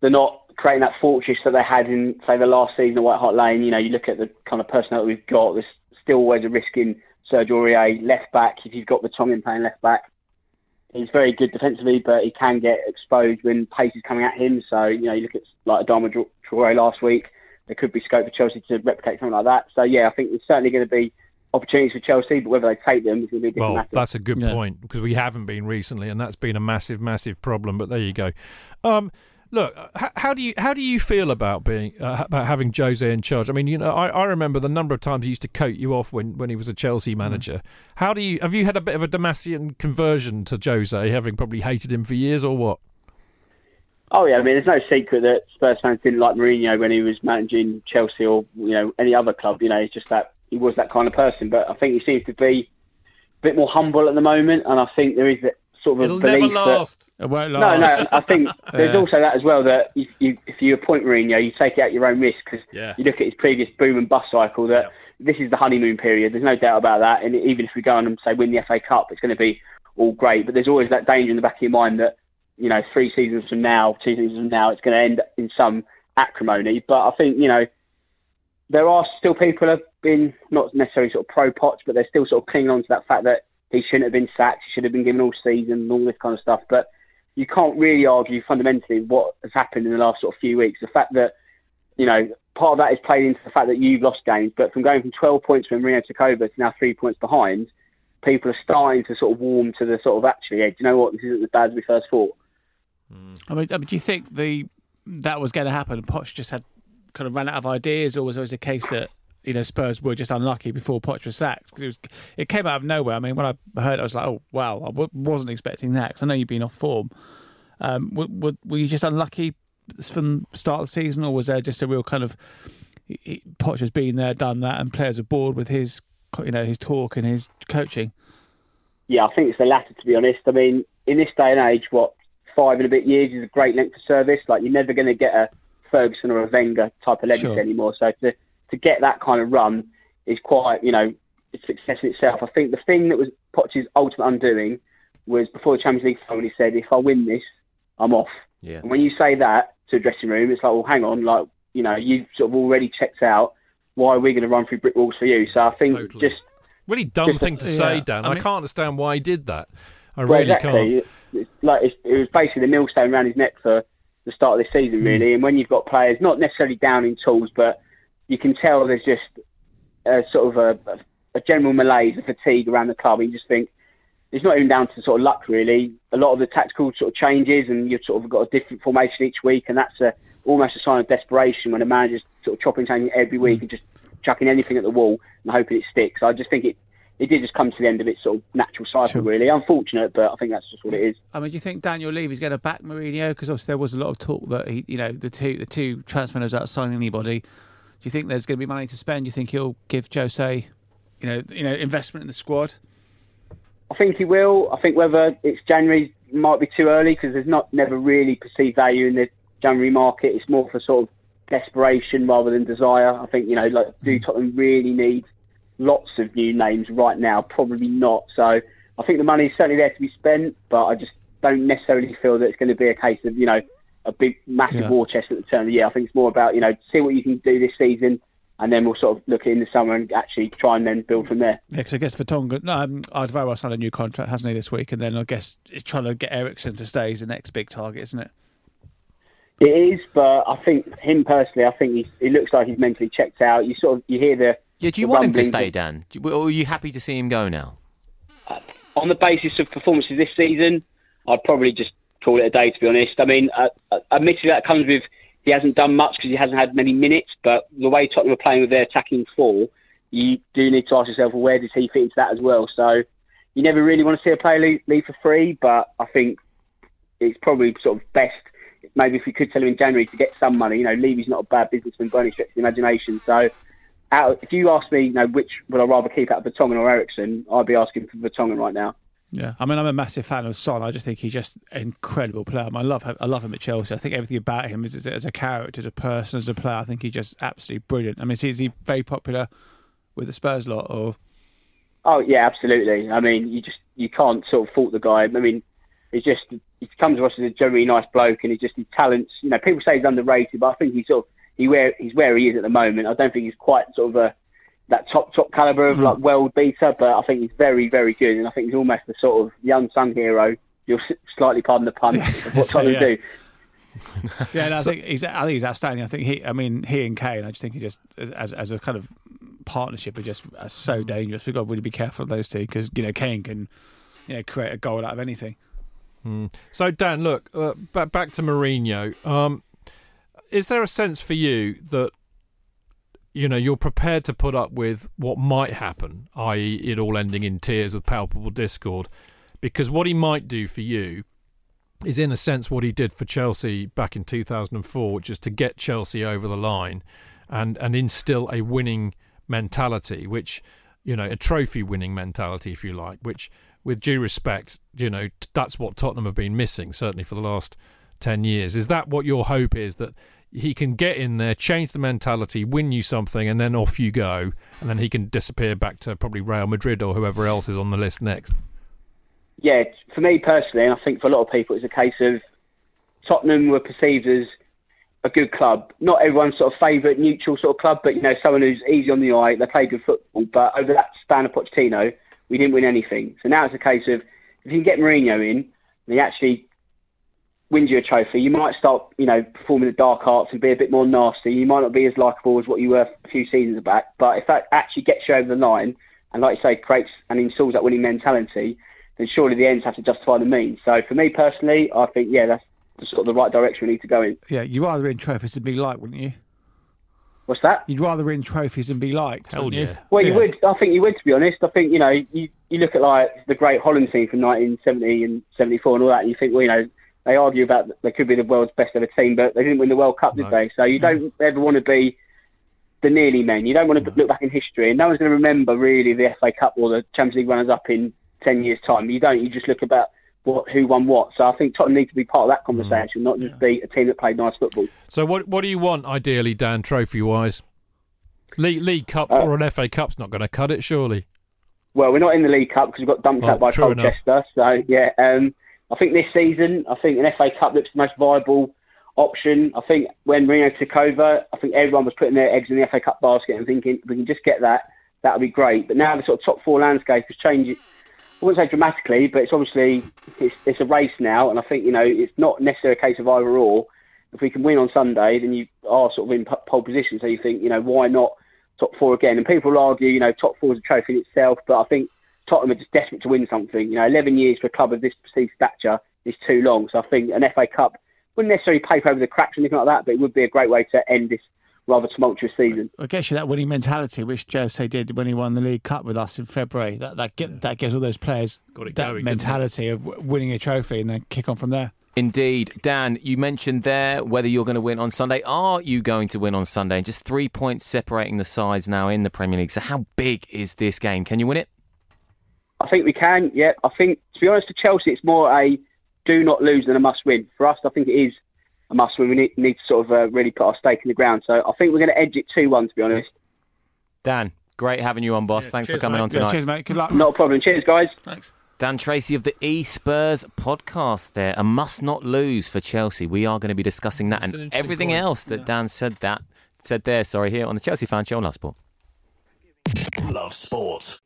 they're not creating that fortress that they had in, say, the last season at White Hart Lane. You know, you look at the kind of personnel that we've got. There's still always a risk in Serge Aurier, left back. If you've got Vertonghen playing left back, he's very good defensively, but he can get exposed when pace is coming at him. So you know, you look at like Adama Dra- Traore last week. There could be scope for Chelsea to replicate something like that. So yeah, I think there's certainly going to be opportunities for Chelsea, but whether they take them is going to be a different Well, matter. that's a good Yeah. point because we haven't been recently, and that's been a massive, massive problem. But there you go. Um, look, how, how do you how do you feel about being uh, about having Jose in charge? I mean, you know, I, I remember the number of times he used to coat you off when, when he was a Chelsea manager. How do you have you had a bit of a Damascene conversion to Jose, having probably hated him for years, or what? Oh yeah, I mean, there's no secret that Spurs fans didn't like Mourinho when he was managing Chelsea or you know any other club. You know, it's just that he was that kind of person. But I think he seems to be a bit more humble at the moment, and I think there is a sort of It'll never belief that. last. It won't No, last. no, I think there's Yeah. also that as well that if you, if you appoint Mourinho, you take it at your own risk because Yeah. you look at his previous boom and bust cycle. That this is the honeymoon period. There's no doubt about that. And even if we go on and say win the FA Cup, it's going to be all great. But there's always that danger in the back of your mind that you know three seasons from now, two seasons from now, it's going to end in some acrimony. But I think you know there are still people who have been not necessarily sort of pro Poch, but they're still sort of clinging on to that fact that he shouldn't have been sacked, he should have been given all season, and all this kind of stuff. But you can't really argue fundamentally what has happened in the last sort of few weeks. The fact that you know, part of that is played into the fact that you've lost games, but from going from 12 points when Mourinho took over to now three points behind, people are starting to sort of warm to the sort of actually, yeah, do you know what, this isn't as bad as we first thought. I mean, I mean, do you think the that was going to happen? Poch just had kind of ran out of ideas, or was it always a case that you know Spurs were just unlucky before Poch was sacked? Because it was it came out of nowhere. I mean, when I heard, it, I was like, oh wow, I w- wasn't expecting that. Because I know you've been off form. Um, were, were, were you just unlucky from the start of the season, or was there just a real kind of he- Poch has been there, done that, and players are bored with his you know his talk and his coaching? Yeah, I think it's the latter, to be honest. I mean, in this day and age, what, five and a bit years is a great length of service. Like, you're never going to get a Ferguson or a Wenger type of legacy Sure. anymore. So to, to get that kind of run is quite, you know, success in itself. I think the thing that was Poch's ultimate undoing was before the Champions League final, he said, if I win this, I'm off. Yeah. And when you say that to a dressing room, it's like, well, hang on, like, you know, you've sort of already checked out. Why are we going to run through brick walls for you? So I think Totally. just Really dumb Just- thing to say, yeah. Dan. I I, can't understand why he did that. I Well, really exactly. can't. It's like it's, it was basically the millstone around his neck for the start of this Hmm. season, really. And when you've got players not necessarily down in tools, but you can tell there's just a sort of a, a general malaise, a fatigue around the club. And you just think it's not even down to sort of luck, really. A lot of the tactical sort of changes, and you've sort of got a different formation each week, and that's a, almost a sign of desperation when a manager's sort of chopping changing every week mm. and just chucking anything at the wall and hoping it sticks. I just think it. It did just come to the end of its sort of natural cycle, really. Unfortunate, but I think that's just what it is. I mean, do you think Daniel Levy's going to back Mourinho? Because obviously there was a lot of talk that he, you know, the two the two transfer windows out signing anybody. Do you think there's going to be money to spend? Do you think he'll give Jose, you know, you know, investment in the squad? I think he will. I think whether it's January might be too early because there's not never really perceived value in the January market. It's more for sort of desperation rather than desire. I think you know, like, do mm. Tottenham really need lots of new names right now? Probably not. So I think the money is certainly there to be spent, but I just don't necessarily feel that it's going to be a case of you know a big massive Yeah. war chest at the turn of the year. I think it's more about you know see what you can do this season. And then we'll sort of look in the summer and actually try and then build from there. Yeah, because I guess Vertonghen, no, um, Alvaro signed a new contract, hasn't he, this week? And then I guess it's trying to get Eriksen to stay is the next big target, isn't it? It is, but I think him personally, I think he's, he looks like he's mentally checked out. You sort of you hear the Yeah, do you want him to stay, of- Dan? Do you- Or are you happy to see him go now? on the basis of performances this season. I'd probably just call it a day, to be honest. I mean, uh, uh, admittedly, that comes with he hasn't done much because he hasn't had many minutes. But the way Tottenham are playing with their attacking four, you do need to ask yourself, well, where does he fit into that as well? So you never really want to see a player leave, leave for free, but I think it's probably sort of best. Maybe if we could tell him in January to get some money, you know, Levy's not a bad businessman by any stretch of the imagination. So, out, if you ask me, you know, which would I rather keep out of Vertonghen or Eriksen, I'd be asking for Vertonghen right now. Yeah, I mean, I'm a massive fan of Son. I just think he's just an incredible player. I, love him. I love him at Chelsea. I think everything about him is, is as a character, as a person, as a player. I think he's just absolutely brilliant. I mean, is he, very popular with the Spurs lot, or Oh yeah, absolutely. I mean, you just you can't sort of fault the guy. I mean, he's just he comes across as a generally nice bloke, and he's just his talents. You know, people say he's underrated, but I think he's sort of he where he's where he is at the moment. I don't think he's quite sort of a that top top caliber of like world beater, but I think he's very very good, and I think he's almost the sort of the unsung hero. You'll slightly pardon the pun of what So, Tottenham yeah. do. yeah, no, I think he's. I think he's outstanding. I think he. I mean, he and Kane. I just think he just as as, as a kind of partnership are just are so dangerous. We've got to really be careful of those two because you know Kane can, you know, create a goal out of anything. So Dan, look, uh, back back to Mourinho. Um, is there a sense for you that you know you're prepared to put up with what might happen, i.e., it all ending in tears with palpable discord, because what he might do for you is, in a sense, what he did for Chelsea back in 2004, which is to get Chelsea over the line and and instill a winning mentality, which you know a trophy winning mentality, if you like, which with due respect, you know, that's what Tottenham have been missing, certainly for the last 10 years. Is that what your hope is? That he can get in there, change the mentality, win you something, and then off you go, and then he can disappear back to probably Real Madrid or whoever else is on the list next? yeah, for me personally, and I think for a lot of people, it's a case of Tottenham were perceived as a good club. Not everyone's sort of favourite neutral sort of club, but you know, someone who's easy on the eye. They play good football, but over that span of Pochettino, we didn't win anything. So now it's a case of if you can get Mourinho in, and he actually wins you a trophy, you might start, you know, performing the dark arts and be a bit more nasty. You might not be as likable as what you were a few seasons back. But if that actually gets you over the line, and like you say, creates and installs that winning mentality, then surely the ends have to justify the means. So for me personally, I think yeah, that's the sort of the right direction we need to go in. Yeah, you'd rather win trophies than be liked, wouldn't you? What's that? You'd rather win trophies than be liked. Hell wouldn't yeah. You? Well, you Yeah. would. I think you would. To be honest, I think you know you you look at like the great Holland team from 1970 and 74 and all that, and you think well, you know, they argue about they could be the world's best ever team, but they didn't win the World Cup, did No. they? So you don't ever want to be the nearly men. You don't want to look back in history, and no one's going to remember really the FA Cup or the Champions League runners up in 10 years' time. You don't. You just look about what who won what. So I think Tottenham need to be part of that conversation, not just be a team that played nice football. So what what do you want ideally, Dan, trophy wise? League, League Cup Uh, or an FA Cup's not going to cut it, surely. Well, we're not in the League Cup because we got dumped Oh, out by enough. Colchester. So yeah, um, I think this season, I think an FA Cup looks the most viable option. I think when Mourinho took over, I think everyone was putting their eggs in the FA Cup basket and thinking if we can just get that, that would be great. But now the sort of top four landscape has changed. I wouldn't say dramatically, but it's obviously it's, it's a race now, and I think you know it's not necessarily a case of either or. If we can win on Sunday, then you are sort of in pole position. So you think, you know, why not top four again? And people argue, you know, top four is a trophy in itself, but I think Tottenham are just desperate to win something. You know, 11 years for a club of this perceived stature is too long. So I think an FA Cup wouldn't necessarily paper over the cracks or anything like that, but it would be a great way to end this rather tumultuous season. I guess you that winning mentality, which Jose did when he won the League Cup with us in February. That that get, that gives all those players Got it that going, mentality of winning a trophy and then kick on from there. Indeed. Dan, you mentioned there whether you're going to win on Sunday. Are you going to win on Sunday? And just three points separating the sides now in the Premier League. So, how big is this game? Can you win it? I think we can, yeah. I think, to be honest, to Chelsea, it's more a do not lose than a must win. For us, I think it is a must win. We need, need to sort of uh, really put our stake in the ground. So I think we're going to edge it 2 1, to be honest. Dan, great having you on, boss. Thanks for coming mate. on Yeah, tonight. cheers, mate. Good luck. Not a problem. Cheers, guys. Thanks. Dan Tracy of the E Spurs podcast there. A must not lose for Chelsea. We are going to be discussing that That's and interesting everything point. else that Dan said that said there, sorry, here on the Chelsea Fan Show on Love Sport. Love sport.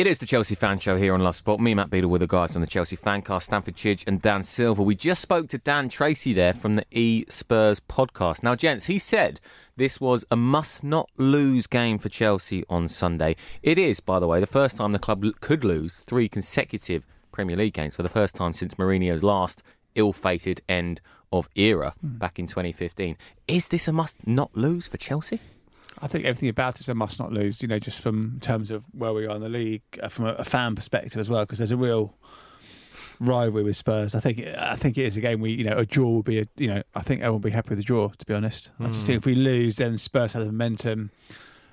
It is the Chelsea Fan Show here on Love Sport. Me, Matt Beadle, with the guys from the Chelsea Fancast, Stamford Chidge and Dan Silver. We just spoke to Dan Tracy there from the E Spurs podcast. Now, gents, he said this was a must not lose game for Chelsea on Sunday. It is, by the way, the first time the club could lose three consecutive Premier League games for the first time since Mourinho's last ill fated end of era hmm. back in 2015. Is this a must not lose for Chelsea? I think everything about it is a must not lose. You know, just from terms of where we are in the league, uh, from a, a fan perspective as well, because there's a real rivalry with Spurs. I think it, I think it is a game we you know a draw will be a you know I think everyone will be happy with the draw. To be honest, I just think if we lose, then Spurs have the momentum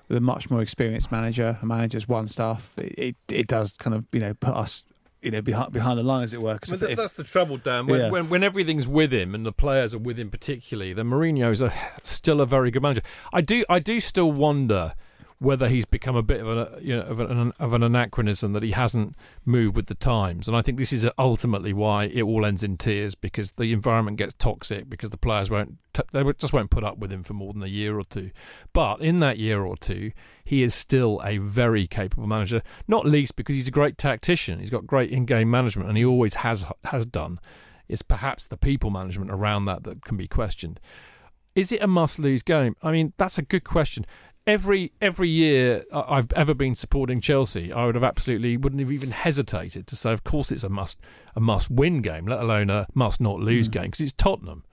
with a much more experienced manager. A manager's one staff. It, it it does kind of you know put us you know behind behind the line as it were. 'cause if- th- if- that's the trouble, Dan. When, Yeah. when when everything's with him and the players are with him, particularly, then Mourinho's a, still a very good manager. I do I do still wonder whether he's become a bit of an you know of an, of an anachronism that he hasn't moved with the times. And I think this is ultimately why it all ends in tears because the environment gets toxic because the players won't they just won't put up with him for more than a year or two. But in that year or two, he is still a very capable manager. Not least because he's a great tactician. He's got great in-game management, and he always has has done. It's perhaps the people management around that that can be questioned. Is it a must-lose game? I mean, that's a good question. Every every year I- I've ever been supporting Chelsea, I would have absolutely wouldn't have even hesitated to say, of course, it's a must a must-win game, let alone a must-not-lose hmm. game, because it's Tottenham.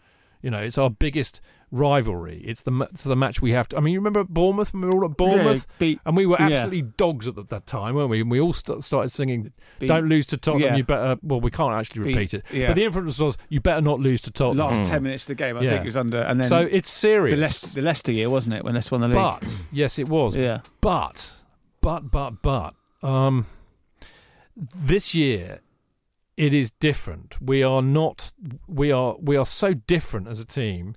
You know, it's our biggest rivalry. It's the it's the match we have to. I mean, you remember Bournemouth? when We were all at Bournemouth, beat- and we were yeah. absolutely dogs at the, that time, weren't we? And we all st- started singing, Beat- "Don't lose to Tottenham." yeah. You better. Well, we can't actually Beat- repeat it, yeah. but the influence was, "You better not lose to Tottenham." last ten minutes of the game, I Yeah. think it was under, and then so it's serious. the Leicester, the Leicester year, wasn't it, when Leicester won the league? But yes, it was. yeah, But but but but um, this year it is different. We are not. We are we are so different as a team,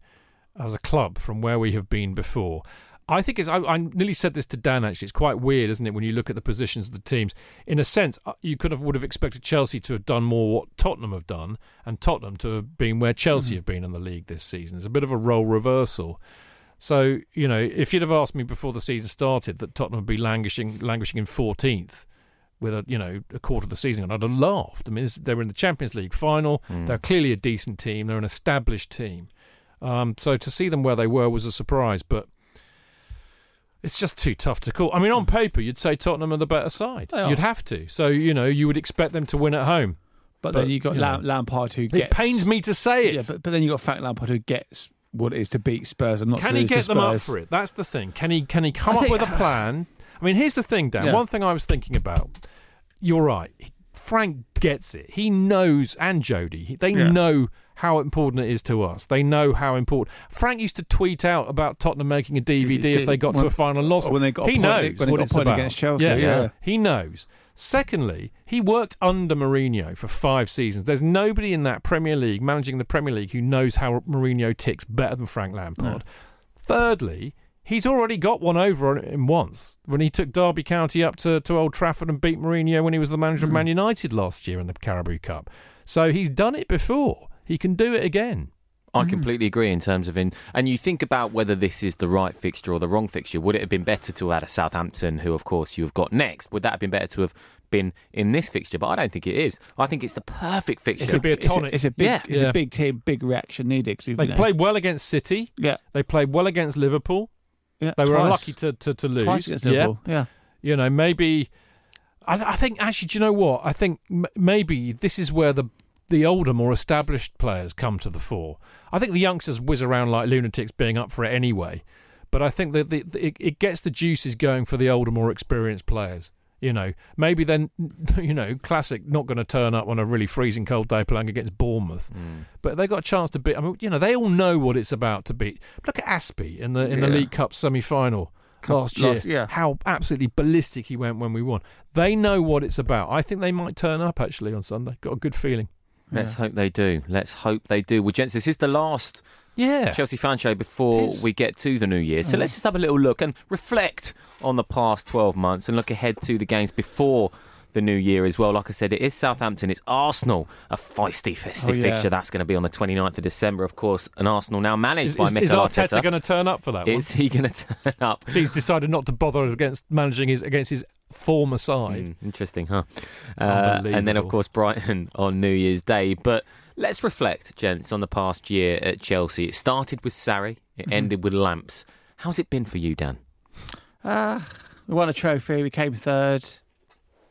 as a club from where we have been before. I think it's. I, I nearly said this to Dan. Actually, it's quite weird, isn't it, when you look at the positions of the teams? In a sense, uh, you could have would have expected Chelsea to have done more what Tottenham have done, and Tottenham to have been where Chelsea have been in the league this season. It's a bit of a role reversal. So you know, if you'd have asked me before the season started that Tottenham would be languishing, languishing in fourteenth, with a you know a quarter of the season, and I'd have laughed. I mean, they're in the Champions League final. They're clearly a decent team. They're an established team. Um, so to see them where they were was a surprise, but it's just too tough to call. I mean, on paper, you'd say Tottenham are the better side. You'd have to. So you know, you would expect them to win at home. But, But, then you got you know, Lampard who Gets, It pains me to say it. Yeah, but, but then you got Frank Lampard who gets what it is to beat Spurs and not Can to he get them up for it? That's the thing. Can he? Can he come I up think- with a plan? I mean, here's the thing, Dan. Yeah. One thing I was thinking about. You're right. Frank gets it. He knows, and Jody, they Yeah. know how important it is to us. They know how important. Frank used to tweet out about Tottenham making a DVD if they got to a final loss. when they got a he point- knows when they what got it's point about. against Chelsea, Yeah, yeah. he knows. Secondly, he worked under Mourinho for five seasons. There's nobody in that Premier League managing the Premier League who knows how Mourinho ticks better than Frank Lampard. Thirdly, he's already got one over on him once when he took Derby County up to, to Old Trafford and beat Mourinho when he was the manager of mm. Man United last year in the Carabao Cup. So he's done it before. He can do it again. I Mm. completely agree in terms of in, and you think about whether this is the right fixture or the wrong fixture. Would it have been better to have had a Southampton, who of course you have got next? Would that have been better to have been in this fixture? But I don't think it is. I think it's the perfect fixture. It's a bit It's a, tonic. it's a big, Yeah. it's Yeah. a big team, big reaction needed. 'cause we've, They you know, played well against City. yeah, They played well against Liverpool. yeah. They were twice. unlucky to, to, to lose. twice against Yeah. Liverpool. Yeah, you know, maybe. I, I think actually, do you know what? I think m- maybe this is where the the older, more established players come to the fore. I think the youngsters whiz around like lunatics, being up for it anyway. But I think that the, the, it, it gets the juices going for the older, more experienced players. You know, maybe then, you know, classic not going to turn up on a really freezing cold day playing against Bournemouth, mm. but they got a chance to beat. I mean, you know, they all know what it's about to beat. Look at Azpi in the in the League Cup semi final last year. last- yeah. How absolutely ballistic he went when we won. They know what it's about. I think they might turn up actually on Sunday. Got a good feeling. Let's hope they do. Let's hope they do. Well, gents, this is the last Yeah. Chelsea fan show before we get to the new year. So Mhm. let's just have a little look and reflect on the past 12 months and look ahead to the games before the new year as well. Like I said, it is Southampton, it's Arsenal, a feisty, festive Oh, yeah. fixture. That's going to be on the 29th of December, of course. And Arsenal now managed Is, by is, Mikel is Arteta Arteta. going to turn up for that Is he going to turn up? So he's decided not to bother against managing his against his former side. Mm, interesting, huh? Uh, and then, of course, Brighton on New Year's Day. But let's reflect, gents, on the past year at Chelsea. It started with Sarri, it Mm-hmm. ended with Lamps. How's it been for you, Dan? Uh, we won a trophy. We came third.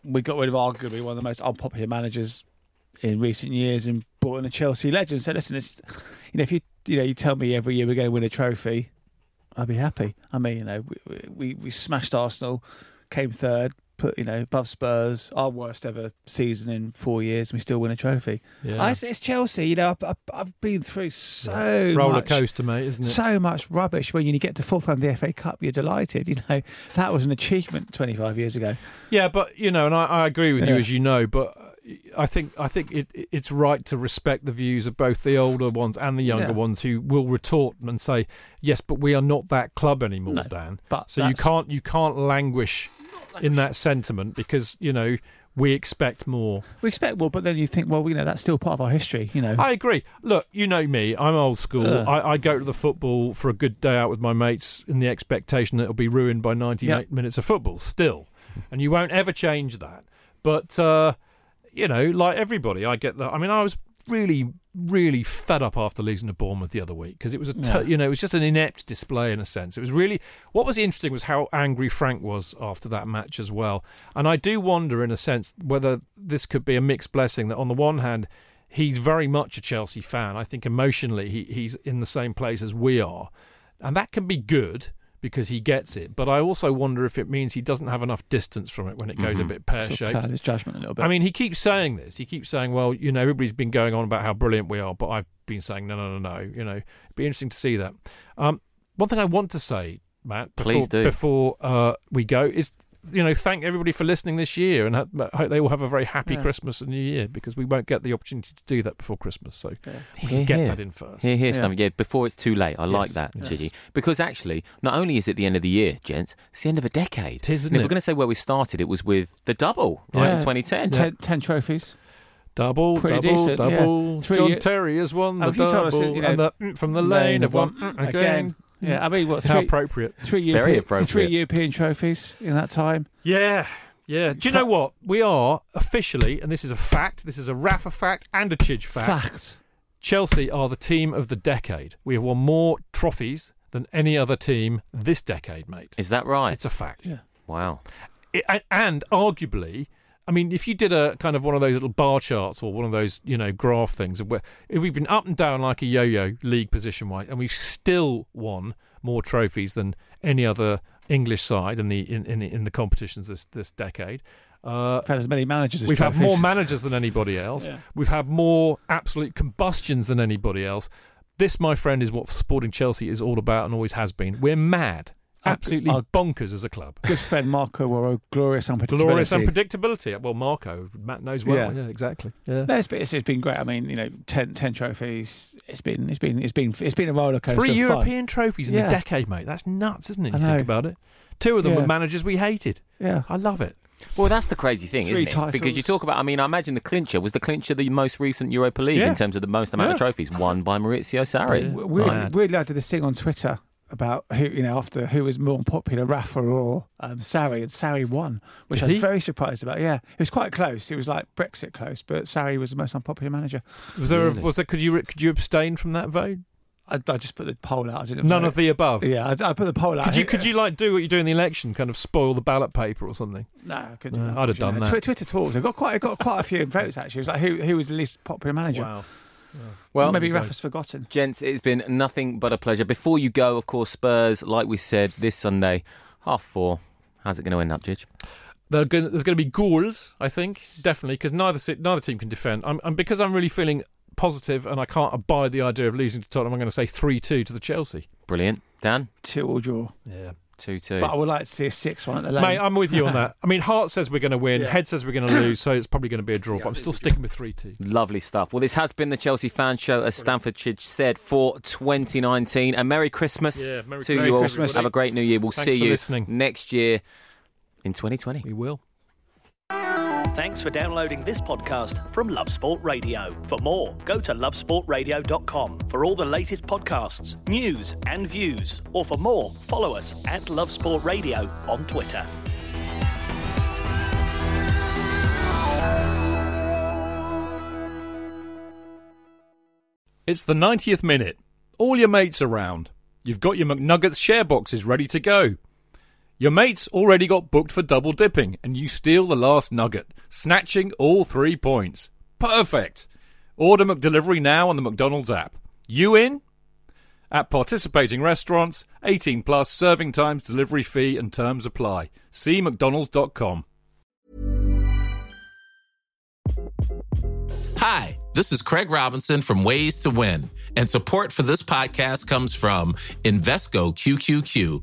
We got rid of arguably one of the most unpopular managers in recent years and brought in a Chelsea legend. So listen, it's, you know, if you you know you tell me every year we're going to win a trophy, I'd be happy. I mean, you know, we we, we smashed Arsenal, came third, put you know above Spurs, our worst ever season in four years. and We still win a trophy. Yeah. I, it's Chelsea. You know, I've, I've, I've been through so Roller much coaster, mate, isn't it? so much rubbish. When you get to fourth round of the FA Cup, you're delighted. You know that was an achievement 25 years ago. Yeah, but you know, and I, I agree with you as you know, but I think I think it, it's right to respect the views of both the older ones and the younger Yeah. ones who will retort and say, "Yes, but we are not that club anymore, No, Dan." but so you can't you can't languish in that sentiment because you know we expect more. We expect more, but then you think, well, you know, that's still part of our history. You know, I agree. Look, you know me. I'm old school. Uh. I, I go to the football for a good day out with my mates in the expectation that it'll be ruined by 98 Yep. minutes of football still. and you won't ever change that. But, uh, you know, like everybody, I get that. I mean, I was really, really fed up after losing to Bournemouth the other week because it was a, t- Yeah. you know, it was just an inept display in a sense. It was really what was interesting was how angry Frank was after that match as well. And I do wonder, in a sense, whether this could be a mixed blessing. That on the one hand, he's very much a Chelsea fan. I think emotionally, he, he's in the same place as we are, and that can be good because he gets it. But I also wonder if it means he doesn't have enough distance from it when it goes a Mhm. bit pear sort of shaped. his judgment a little bit. I mean, he keeps saying this. He keeps saying, "Well, you know, everybody's been going on about how brilliant we are," but I've been saying, "No, no, no, no." You know, it'd be interesting to see that. Um, one thing I want to say, Matt, before, Please do. before uh, we go, is you know, thank everybody for listening this year, and ha- I hope they all have a very happy Yeah. Christmas and New Year because we won't get the opportunity to do that before Christmas. So we Hear, get hear. that in first. Here, here's Yeah. something. Yeah, before it's too late. I like that, yes. Gigi. Because actually, not only is it the end of the year, gents, it's the end of a decade. It is, isn't and if it? we're going to say where we started, it was with the double, right, Yeah. in 2010. ten, ten trophies. Double, Pretty double, decent, yeah. double. Three John year- Terry has won the Have you told us double, you know, and the mm, from the lane of one mm, again. Yeah, I mean, what How three, appropriate. three, Very Europe- appropriate. three European trophies in that time. Yeah, Yeah. Do you know what? We are officially, and this is a fact, this is a Rafa fact and a Chidge fact. Fact. Chelsea are the team of the decade. We have won more trophies than any other team this decade, mate. Is that right? It's a fact. Yeah. wow. It, and, and arguably, I mean, if you did a kind of one of those little bar charts or one of those, you know, graph things, where if we've been up and down like a yo-yo league position wise, and we've still won more trophies than any other English side in the in in the, in the competitions this this decade. Uh, We've had as many managers as We've had more managers than anybody else. Yeah. We've had more absolute combustions than anybody else. This, my friend, is what Sporting Chelsea is all about and always has been. We're mad, absolutely our- bonkers as a club. Good friend Marco were glorious unpredictability. Glorious unpredictability. Well, Marco, Matt knows well. Yeah. Yeah, exactly. Yeah. No, it's been, it's, it's been great. I mean, you know, 10, 10 trophies. It's been it's been it's been it's been a roller coaster. Three of fun. European trophies in Yeah. a decade, mate. That's nuts, isn't it? You think about it. Two of them Yeah. were managers we hated. Yeah. I love it. Well, that's the crazy thing, Three isn't it? titles. Because you talk about, I mean, I imagine the clincher was the clincher the most recent Europa League Yeah. in terms of the most amount of trophies won by Maurizio Sarri. Yeah. We- Weirdly, Mad. weirdly, I did this thing on Twitter about who you know after who was more popular, Rafa or um, Sarri, and Sarri won, which Did I was he? very surprised about. Yeah, it was quite close. It was like Brexit close, but Sarri was the most unpopular manager. Was there? Really? A, was there? Could you? Could you abstain from that vote? I, I just put the poll out. I didn't. None vote. of the above. Yeah, I, I put the poll out. Could you? Could you like do what you do in the election? Kind of spoil the ballot paper or something? No, I couldn't. No, do that, I'd have done unfortunately. that. Twi- Twitter talks. I got quite. I got quite a few votes actually. It was like who who was the least popular manager. Wow. Well, maybe there. Rafa's forgotten. Gents, it's been nothing but a pleasure. Before you go, of course, Spurs, like we said, this Sunday, half four. How's it going to end up, Chidge? There's going to be goals, I think, definitely, because neither neither team can defend. I'm, I'm because I'm really feeling positive, and I can't abide the idea of losing to Tottenham. I'm going to say three two to the Chelsea. Brilliant. Dan? Two or draw. Yeah, 2 2. But I would like to see a six one at the lane. mate, I'm with you on that. I mean, heart says we're going to win, Yeah. head says we're going to lose, so it's probably going to be a draw. but I'm still sticking with three two. Lovely stuff. Well, this has been the Chelsea Fan Show, as Stamford Chidge said, for 2019. And Merry Christmas Yeah, Merry to Merry you all. Christmas. Have a great new year. We'll Thanks see you listening. next year in 2020. We will. Thanks for downloading this podcast from Love Sport Radio. For more, go to lovesportradio.com for all the latest podcasts, news, and views. Or for more, follow us at Love Sport Radio on Twitter. It's the 90th minute. All your mates around. You've got your McNuggets share boxes ready to go. Your mates already got booked for double dipping, and you steal the last nugget, snatching all three points. Perfect! Order McDelivery now on the McDonald's app. You in? At participating restaurants, 18 plus serving times, delivery fee, and terms apply. See McDonald's.com. Hi, this is Craig Robinson from Ways to Win, and support for this podcast comes from Invesco QQQ,